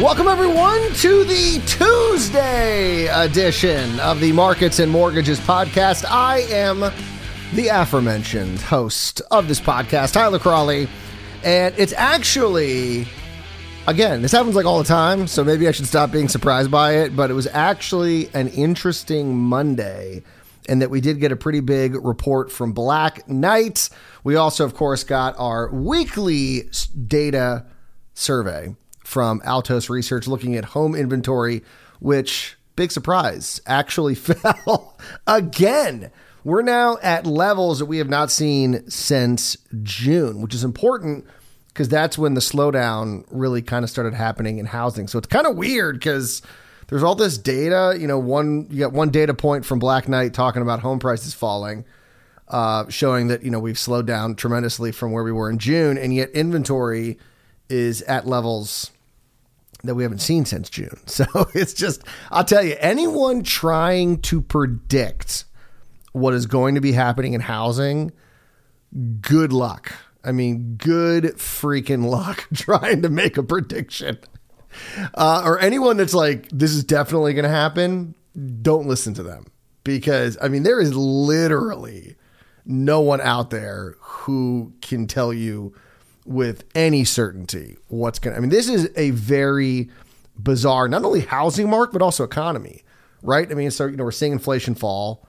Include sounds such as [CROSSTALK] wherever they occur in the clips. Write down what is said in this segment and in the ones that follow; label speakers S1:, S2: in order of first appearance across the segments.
S1: Welcome, everyone, to the Tuesday edition of the Markets and Mortgages podcast. I am the aforementioned host of this podcast, Tyler Cralle. And it's actually, again, this happens like all the time, so maybe I should stop being surprised by it, but it was actually an interesting Monday and that we did get a pretty big report from Black Knight. We also, of course, got our weekly data survey from Altos Research looking at home inventory, which, big surprise, actually [LAUGHS] fell again. We're now at levels that we have not seen since June, which is important because that's when the slowdown really kind of started happening in housing. So it's kind of weird because there's all this data. You know, one you got one data point from Black Knight talking about home prices falling, uh, showing that you know we've slowed down tremendously from where we were in June, and yet inventory is at levels that we haven't seen since June. [LAUGHS] So it's just, I'll tell you, anyone trying to predict what is going to be happening in housing, good luck. I mean, good freaking luck [LAUGHS] trying to make a prediction. Uh, or anyone that's like, this is definitely going to happen, don't listen to them. Because, I mean, there is literally no one out there who can tell you with any certainty what's going to. I mean, this is a very bizarre, not only housing market, but also economy, right? I mean, so, you know, we're seeing inflation fall,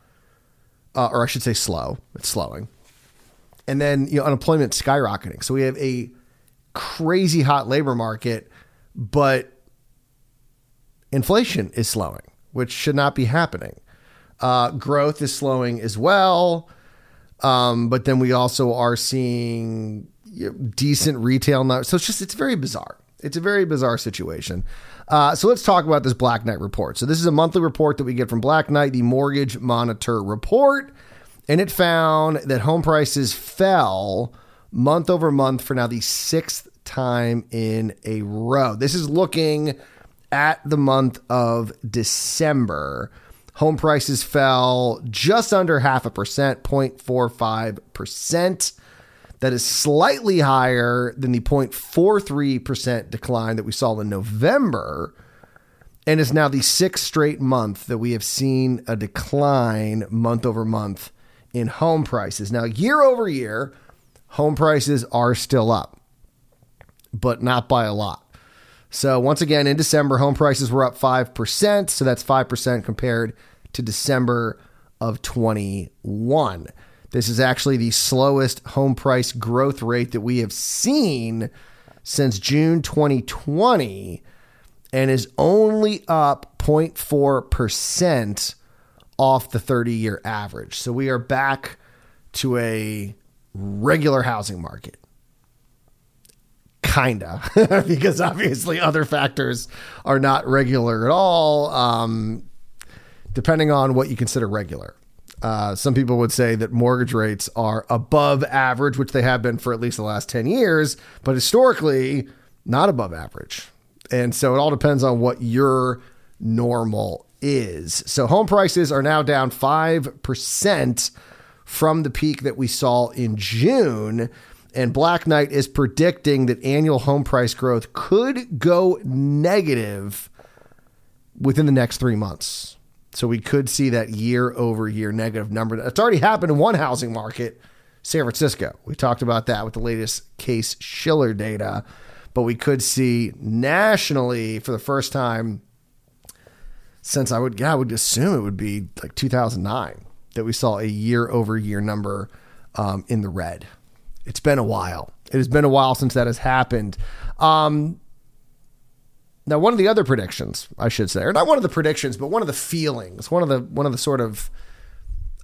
S1: uh, or I should say slow. It's slowing. And then, you know, unemployment skyrocketing. So we have a crazy hot labor market, but inflation is slowing, which should not be happening. Uh, growth is slowing as well. Um, but then we also are seeing decent retail numbers. So it's just it's very bizarre. It's a very bizarre situation. Uh, so let's talk about this Black Knight report. So this is a monthly report that we get from Black Knight, the Mortgage Monitor report, and it found that home prices fell month over month for now the sixth time in a row. This is looking at the month of December. Home prices fell just under half a percent, 0.45 percent. That is slightly higher than the 0.43% decline that we saw in November. And is now the sixth straight month that we have seen a decline month over month in home prices. Now, year over year, home prices are still up, but not by a lot. So, once again, in December, home prices were up 5%. So, that's 5% compared to December of 21. This is actually the slowest home price growth rate that we have seen since June 2020 and is only up 0.4% off the 30 year average. So we are back to a regular housing market. Kinda, [LAUGHS] because obviously other factors are not regular at all, um, depending on what you consider regular. Uh, some people would say that mortgage rates are above average, which they have been for at least the last 10 years, but historically, not above average. And so it all depends on what your normal is. So home prices are now down 5% from the peak that we saw in June. And Black Knight is predicting that annual home price growth could go negative within the next three months. So we could see that year over year negative number. It's already happened in one housing market, San Francisco. We talked about that with the latest Case Shiller data, but we could see nationally for the first time since I would, yeah, I would assume it would be like 2009 that we saw a year over year number um, in the red. It's been a while. It has been a while since that has happened. Um, now, one of the other predictions, I should say, or not one of the predictions, but one of the feelings, one of the one of the sort of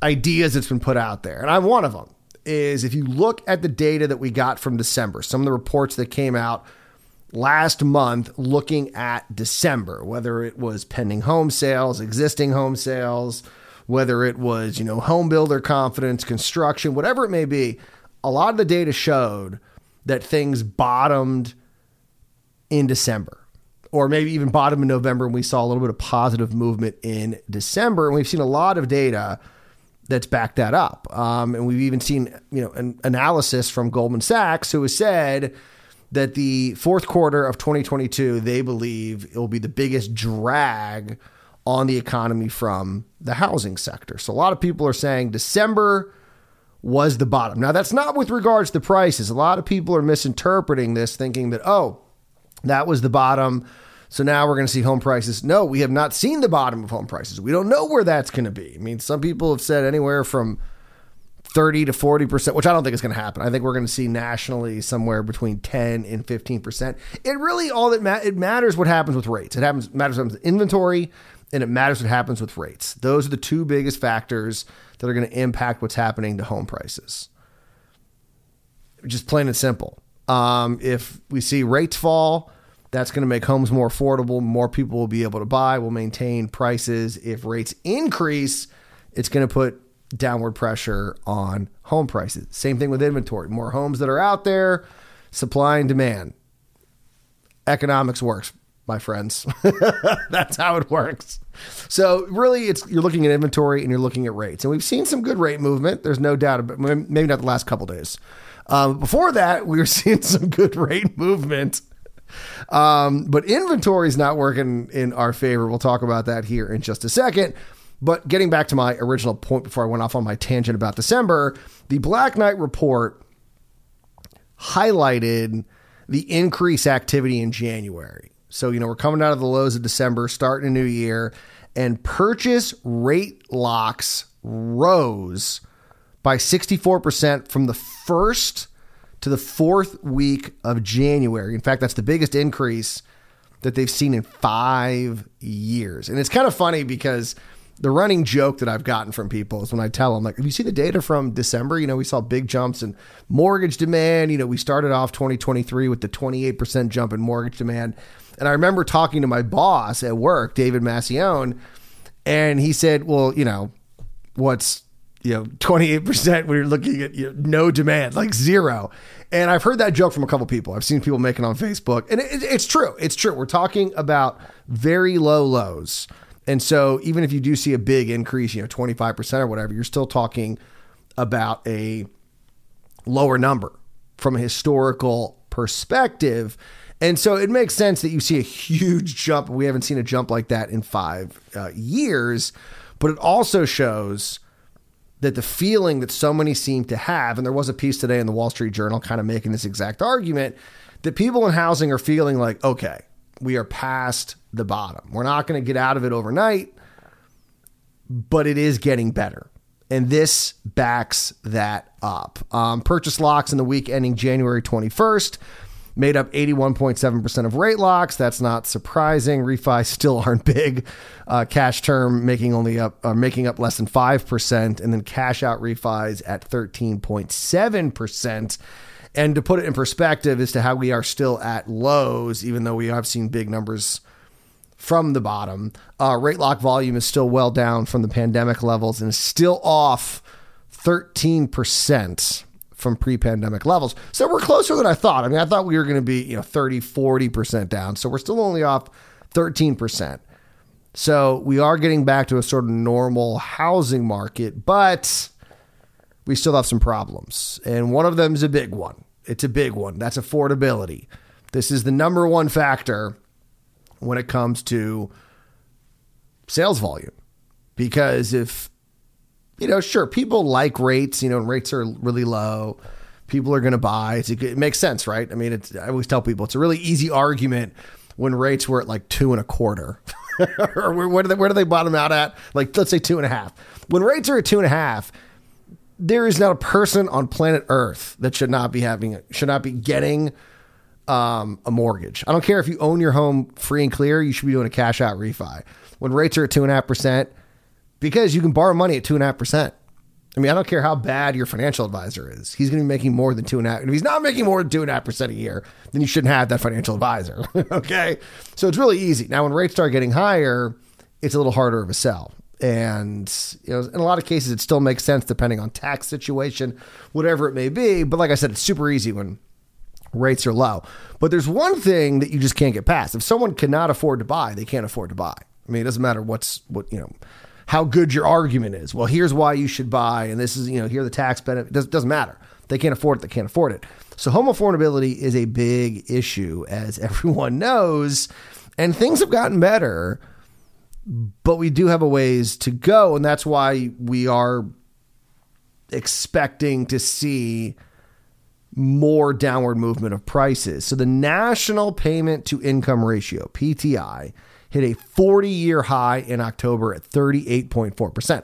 S1: ideas that's been put out there, and I'm one of them, is if you look at the data that we got from December, some of the reports that came out last month looking at December, whether it was pending home sales, existing home sales, whether it was, you know, home builder confidence, construction, whatever it may be, a lot of the data showed that things bottomed in December. Or maybe even bottom in November, and we saw a little bit of positive movement in December. And we've seen a lot of data that's backed that up. Um, and we've even seen, you know, an analysis from Goldman Sachs who has said that the fourth quarter of 2022, they believe it will be the biggest drag on the economy from the housing sector. So a lot of people are saying December was the bottom. Now, that's not with regards to prices. A lot of people are misinterpreting this, thinking that, oh, that was the bottom. So now we're going to see home prices. No, we have not seen the bottom of home prices. We don't know where that's going to be. I mean, some people have said anywhere from 30 to 40%, which I don't think is going to happen. I think we're going to see nationally somewhere between 10 and 15%. It really all that ma- it matters what happens with rates. It happens matters with inventory and it matters what happens with rates. Those are the two biggest factors that are going to impact what's happening to home prices. Just plain and simple. Um, if we see rates fall, that's going to make homes more affordable. More people will be able to buy. Will maintain prices. If rates increase, it's going to put downward pressure on home prices. Same thing with inventory. More homes that are out there, supply and demand. Economics works, my friends. [LAUGHS] That's how it works. So really, it's you're looking at inventory and you're looking at rates, and we've seen some good rate movement. There's no doubt about. Maybe not the last couple days. Um, before that, we were [LAUGHS] seeing some good rate movement. Um, but inventory is not working in our favor. We'll talk about that here in just a second. But getting back to my original point before I went off on my tangent about December, the Black Knight report highlighted the increase activity in January. So, you know, we're coming out of the lows of December, starting a new year, and purchase rate locks rose by 64% from the first to the fourth week of January. In fact, that's the biggest increase that they've seen in five years. And it's kind of funny because the running joke that I've gotten from people is when I tell them, like, if you see the data from December, you know, we saw big jumps in mortgage demand. You know, we started off 2023 with the 28% jump in mortgage demand. And I remember talking to my boss at work, David Massione, and he said, well, you know, what's, you know, 28% when you're looking at you know, no demand, like zero. And I've heard that joke from a couple people. I've seen people making on Facebook. And it, it's true. It's true. We're talking about very low lows. And so even if you do see a big increase, you know, 25% or whatever, you're still talking about a lower number from a historical perspective. And so it makes sense that you see a huge jump. We haven't seen a jump like that in five uh, years, but it also shows that the feeling that so many seem to have, and there was a piece today in the Wall Street Journal kind of making this exact argument, that people in housing are feeling like, okay, we are past the bottom. We're not going to get out of it overnight, but it is getting better. And this backs that up. Um, purchase locks in the week ending January 21st made up 81.7% of rate locks. That's not surprising. Refi still aren't big. Uh, cash term making only up uh, making up less than 5% and then cash out refis at 13.7%. And to put it in perspective as to how we are still at lows, even though we have seen big numbers from the bottom, uh, rate lock volume is still well down from the pandemic levels and is still off 13% from pre-pandemic levels. So we're closer than I thought. I mean, I thought we were going to be, you know, 30, 40% down. So we're still only off 13%. So we are getting back to a sort of normal housing market, but we still have some problems. And one of them is a big one. It's a big one. That's affordability. This is the number one factor when it comes to sales volume. Because if, you know, sure, people like rates, you know, rates are really low. People are going to buy. It makes sense, right? I mean, it's, I always tell people it's a really easy argument when rates were at like two and a quarter. [LAUGHS] or where do, they, where do they bottom out at? Like, let's say two and a half. When rates are at two and a half, there is not a person on planet Earth that should not be having should not be getting um, a mortgage. I don't care if you own your home free and clear. You should be doing a cash out refi when rates are at two and a half percent because you can borrow money at two and a half percent. I mean, I don't care how bad your financial advisor is. He's going to be making more than two and a half. and If he's not making more than two and a half percent a year, then you shouldn't have that financial advisor. [LAUGHS] okay. So it's really easy. Now, when rates start getting higher, it's a little harder of a sell. And you know, in a lot of cases, it still makes sense depending on tax situation, whatever it may be. But like I said, it's super easy when rates are low. But there's one thing that you just can't get past. If someone cannot afford to buy, they can't afford to buy. I mean, it doesn't matter what's what you know how good your argument is. Well, here's why you should buy, and this is you know here are the tax benefit. It doesn't matter. They can't afford it. They can't afford it. So home affordability is a big issue, as [LAUGHS] everyone knows, and things have gotten better but we do have a ways to go, and that's why we are expecting to see more downward movement of prices. So the national payment to income ratio, PTI, hit a 40 year high in October at 38.4%.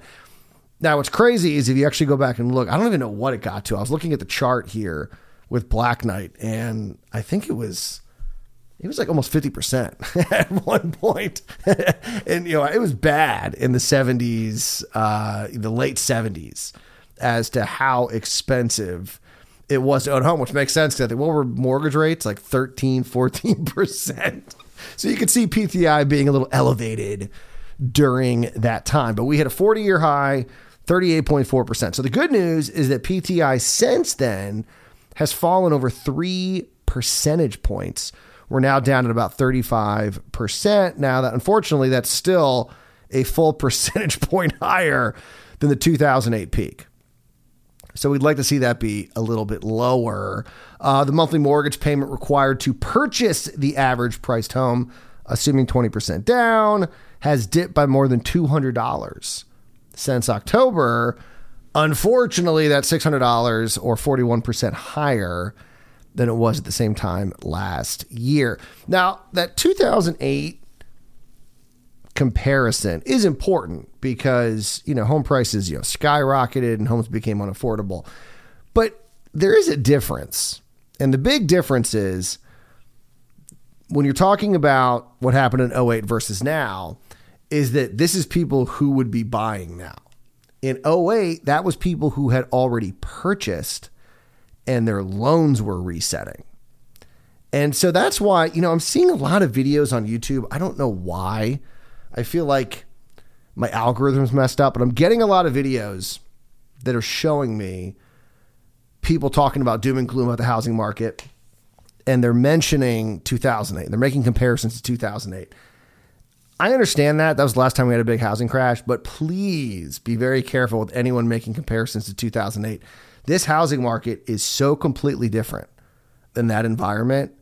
S1: Now, what's crazy is if you actually go back and look, I don't even know what it got to. I was looking at the chart here with Black Knight, and I think it was it was like almost 50% [LAUGHS] at one point. [LAUGHS] and, you know, it was bad in the 70s, uh, the late 70s, as to how expensive it was to own a home, which makes sense because I think what were mortgage rates? Like 13, 14%. So you could see PTI being a little elevated during that time. But we hit a 40 year high, 38.4%. So the good news is that PTI since then has fallen over three percentage points we're now down at about 35%. Now, that unfortunately, that's still a full [LAUGHS] percentage point higher than the 2008 peak. So we'd like to see that be a little bit lower. Uh, the monthly mortgage payment required to purchase the average priced home, assuming 20% down, has dipped by more than $200 since October. Unfortunately, that's $600 or 41% higher than it was at the same time last year. Now, that 2008 comparison is important because, you know, home prices, you know, skyrocketed and homes became unaffordable. But there is a difference. And the big difference is when you're talking about what happened in 08 versus now, is that this is people who would be buying now. In 08, that was people who had already purchased and their loans were resetting. And so that's why, you know, I'm seeing a lot of videos on YouTube. I don't know why. I feel like my algorithm's messed up, but I'm getting a lot of videos that are showing me people talking about doom and gloom about the housing market and they're mentioning 2008. They're making comparisons to 2008. I understand that. That was the last time we had a big housing crash, but please be very careful with anyone making comparisons to 2008 this housing market is so completely different than that environment.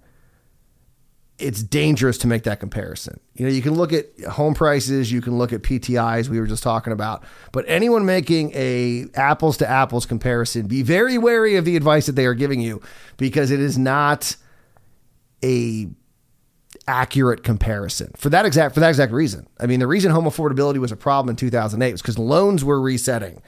S1: It's dangerous to make that comparison. You know, you can look at home prices, you can look at PTIs we were just talking about, but anyone making a apples to apples comparison, be very wary of the advice that they are giving you because it is not a accurate comparison for that exact for that exact reason. I mean, the reason home affordability was a problem in 2008 was because loans were resetting.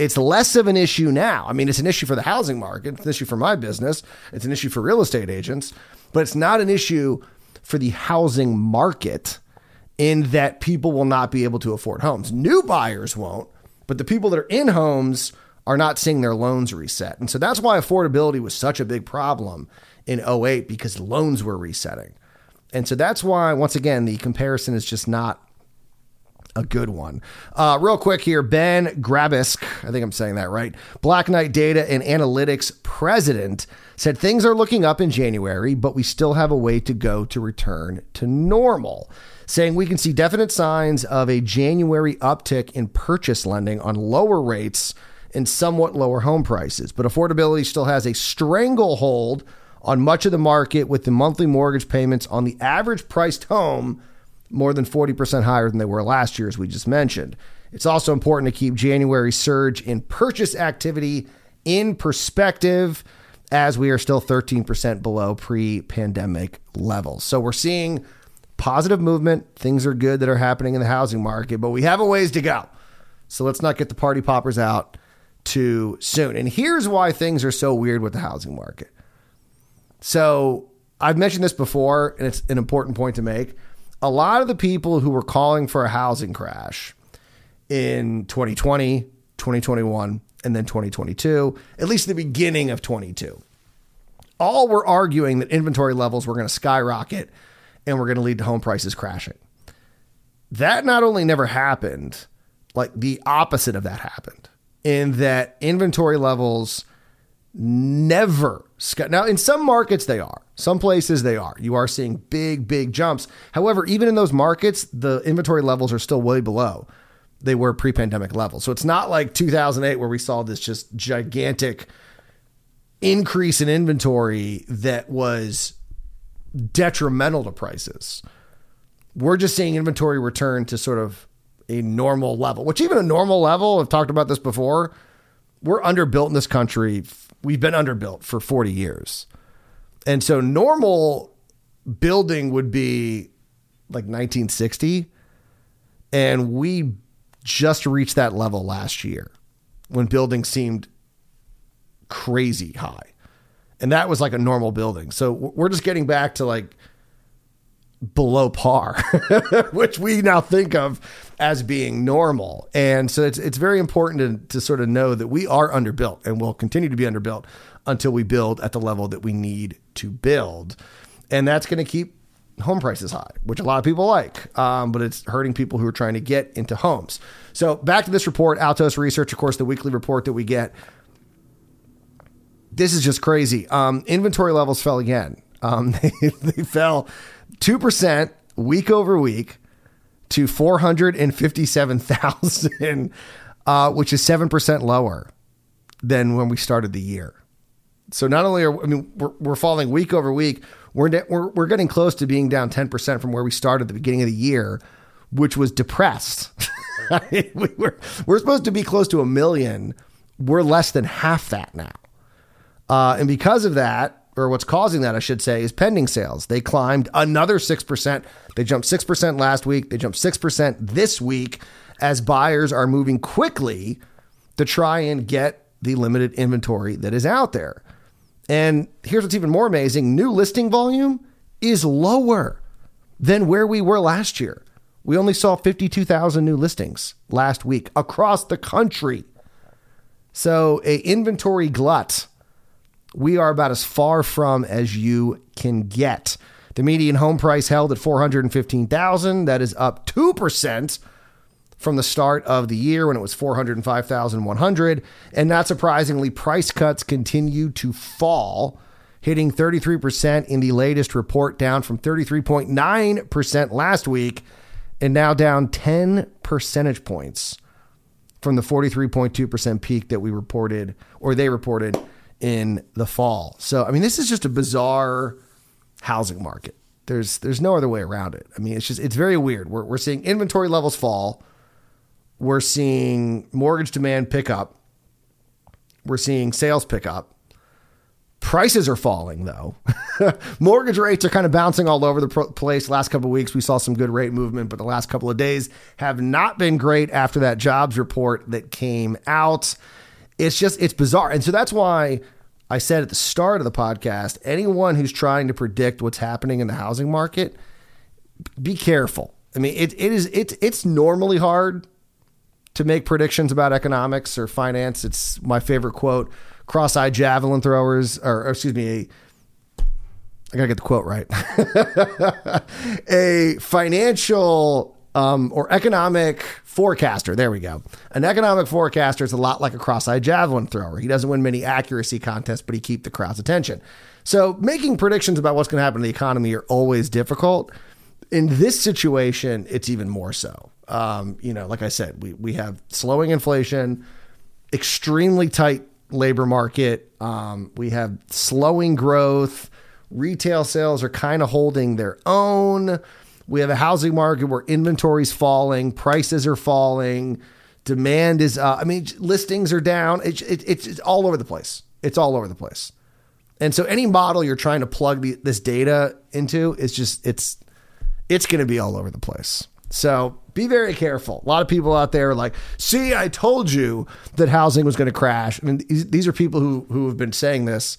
S1: It's less of an issue now. I mean, it's an issue for the housing market, it's an issue for my business, it's an issue for real estate agents, but it's not an issue for the housing market in that people will not be able to afford homes. New buyers won't, but the people that are in homes are not seeing their loans reset. And so that's why affordability was such a big problem in 08 because loans were resetting. And so that's why, once again, the comparison is just not a good one. Uh, real quick here, Ben Graboske, I think I'm saying that right. Black Knight Data and Analytics president said things are looking up in January, but we still have a way to go to return to normal. Saying we can see definite signs of a January uptick in purchase lending on lower rates and somewhat lower home prices, but affordability still has a stranglehold on much of the market with the monthly mortgage payments on the average priced home more than 40% higher than they were last year, as we just mentioned. It's also important to keep January's surge in purchase activity in perspective as we are still 13% below pre pandemic levels. So we're seeing positive movement. Things are good that are happening in the housing market, but we have a ways to go. So let's not get the party poppers out too soon. And here's why things are so weird with the housing market. So I've mentioned this before, and it's an important point to make a lot of the people who were calling for a housing crash in 2020, 2021, and then 2022, at least the beginning of 22. All were arguing that inventory levels were going to skyrocket and were going to lead to home prices crashing. That not only never happened, like the opposite of that happened, in that inventory levels never now in some markets they are. Some places they are. You are seeing big big jumps. However even in those markets the inventory levels are still way below they were pre-pandemic levels. So it's not like 2008 where we saw this just gigantic increase in inventory that was detrimental to prices. We're just seeing inventory return to sort of a normal level which even a normal level i've talked about this before we're underbuilt in this country we've been underbuilt for 40 years. And so normal building would be like 1960 and we just reached that level last year when building seemed crazy high. And that was like a normal building. So we're just getting back to like below par, [LAUGHS] which we now think of as being normal. And so it's it's very important to, to sort of know that we are underbuilt and will continue to be underbuilt until we build at the level that we need to build. And that's going to keep home prices high, which a lot of people like, um, but it's hurting people who are trying to get into homes. So back to this report, Altos Research, of course, the weekly report that we get. This is just crazy. Um, inventory levels fell again. Um, [LAUGHS] they, they fell 2% week over week to 457,000, uh, which is 7% lower than when we started the year. So not only are I mean we're, we're falling week over week, we're, we're we're getting close to being down 10% from where we started at the beginning of the year, which was depressed. [LAUGHS] we we're, we're supposed to be close to a million. We're less than half that now. Uh, and because of that, or what's causing that, I should say, is pending sales. They climbed another 6%. They jumped 6% last week. They jumped 6% this week as buyers are moving quickly to try and get the limited inventory that is out there. And here's what's even more amazing new listing volume is lower than where we were last year. We only saw 52,000 new listings last week across the country. So, a inventory glut we are about as far from as you can get. The median home price held at 415,000, that is up 2% from the start of the year when it was 405,100, and not surprisingly price cuts continue to fall, hitting 33% in the latest report down from 33.9% last week and now down 10 percentage points from the 43.2% peak that we reported or they reported in the fall. So, I mean, this is just a bizarre housing market. There's there's no other way around it. I mean, it's just it's very weird. We're we're seeing inventory levels fall. We're seeing mortgage demand pick up. We're seeing sales pick up. Prices are falling though. [LAUGHS] mortgage rates are kind of bouncing all over the place. Last couple of weeks we saw some good rate movement, but the last couple of days have not been great after that jobs report that came out. It's just, it's bizarre. And so that's why I said at the start of the podcast anyone who's trying to predict what's happening in the housing market, be careful. I mean, it, it is, it's, it's normally hard to make predictions about economics or finance. It's my favorite quote cross eyed javelin throwers, or, or excuse me, a, I gotta get the quote right. [LAUGHS] a financial um, or economic forecaster. There we go. An economic forecaster is a lot like a cross-eyed javelin thrower. He doesn't win many accuracy contests, but he keeps the crowd's attention. So making predictions about what's going to happen to the economy are always difficult. In this situation, it's even more so. Um, you know, like I said, we we have slowing inflation, extremely tight labor market. Um, we have slowing growth. Retail sales are kind of holding their own. We have a housing market where inventory's falling, prices are falling, demand is up. I mean, listings are down. It, it, it's, it's all over the place. It's all over the place. And so any model you're trying to plug the, this data into is just it's it's going to be all over the place. So be very careful. A lot of people out there are like, "See, I told you that housing was going to crash." I mean, these are people who who have been saying this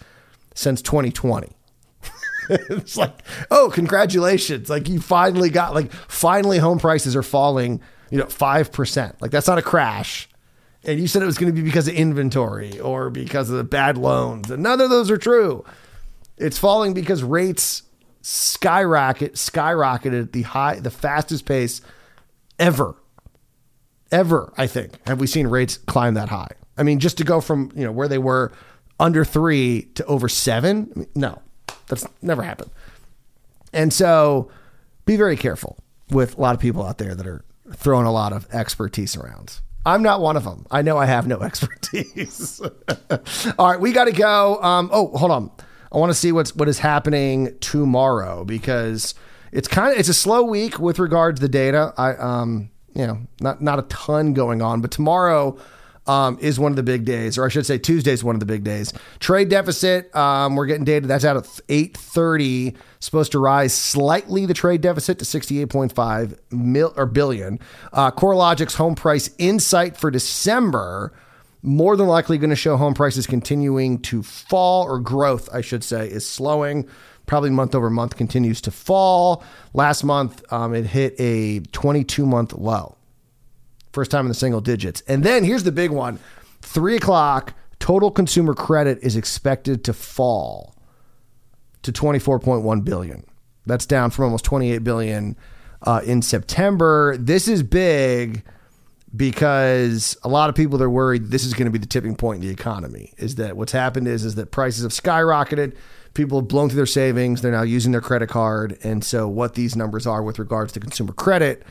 S1: since 2020. [LAUGHS] it's like, oh, congratulations. Like you finally got like finally home prices are falling, you know, 5%. Like that's not a crash. And you said it was going to be because of inventory or because of the bad loans. And none of those are true. It's falling because rates skyrocket skyrocketed at the high the fastest pace ever. Ever, I think. Have we seen rates climb that high? I mean, just to go from, you know, where they were under 3 to over 7? I mean, no. That's never happened. And so be very careful with a lot of people out there that are throwing a lot of expertise around. I'm not one of them. I know I have no [LAUGHS] expertise. [LAUGHS] All right, we got to go. Um, oh, hold on. I want to see what's what is happening tomorrow because it's kind of it's a slow week with regard to the data. I um you know not not a ton going on, but tomorrow um, is one of the big days, or I should say Tuesday is one of the big days. Trade deficit, um, we're getting data that's out at 830, supposed to rise slightly the trade deficit to 68.5 mil or billion. Uh, CoreLogic's home price insight for December more than likely going to show home prices continuing to fall or growth, I should say, is slowing. Probably month over month continues to fall. Last month, um, it hit a 22 month low. First time in the single digits. And then here's the big one three o'clock, total consumer credit is expected to fall to 24.1 billion. That's down from almost 28 billion uh, in September. This is big because a lot of people are worried this is going to be the tipping point in the economy. Is that what's happened is is that prices have skyrocketed. People have blown through their savings. They're now using their credit card, and so what these numbers are with regards to consumer credit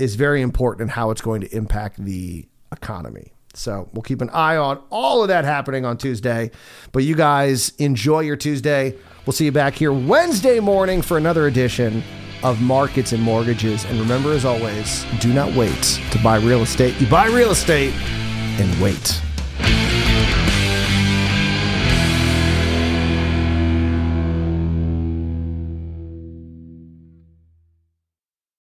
S1: is very important in how it's going to impact the economy. So we'll keep an eye on all of that happening on Tuesday. But you guys enjoy your Tuesday. We'll see you back here Wednesday morning for another edition of Markets and Mortgages. And remember, as always, do not wait to buy real estate. You buy real estate and wait.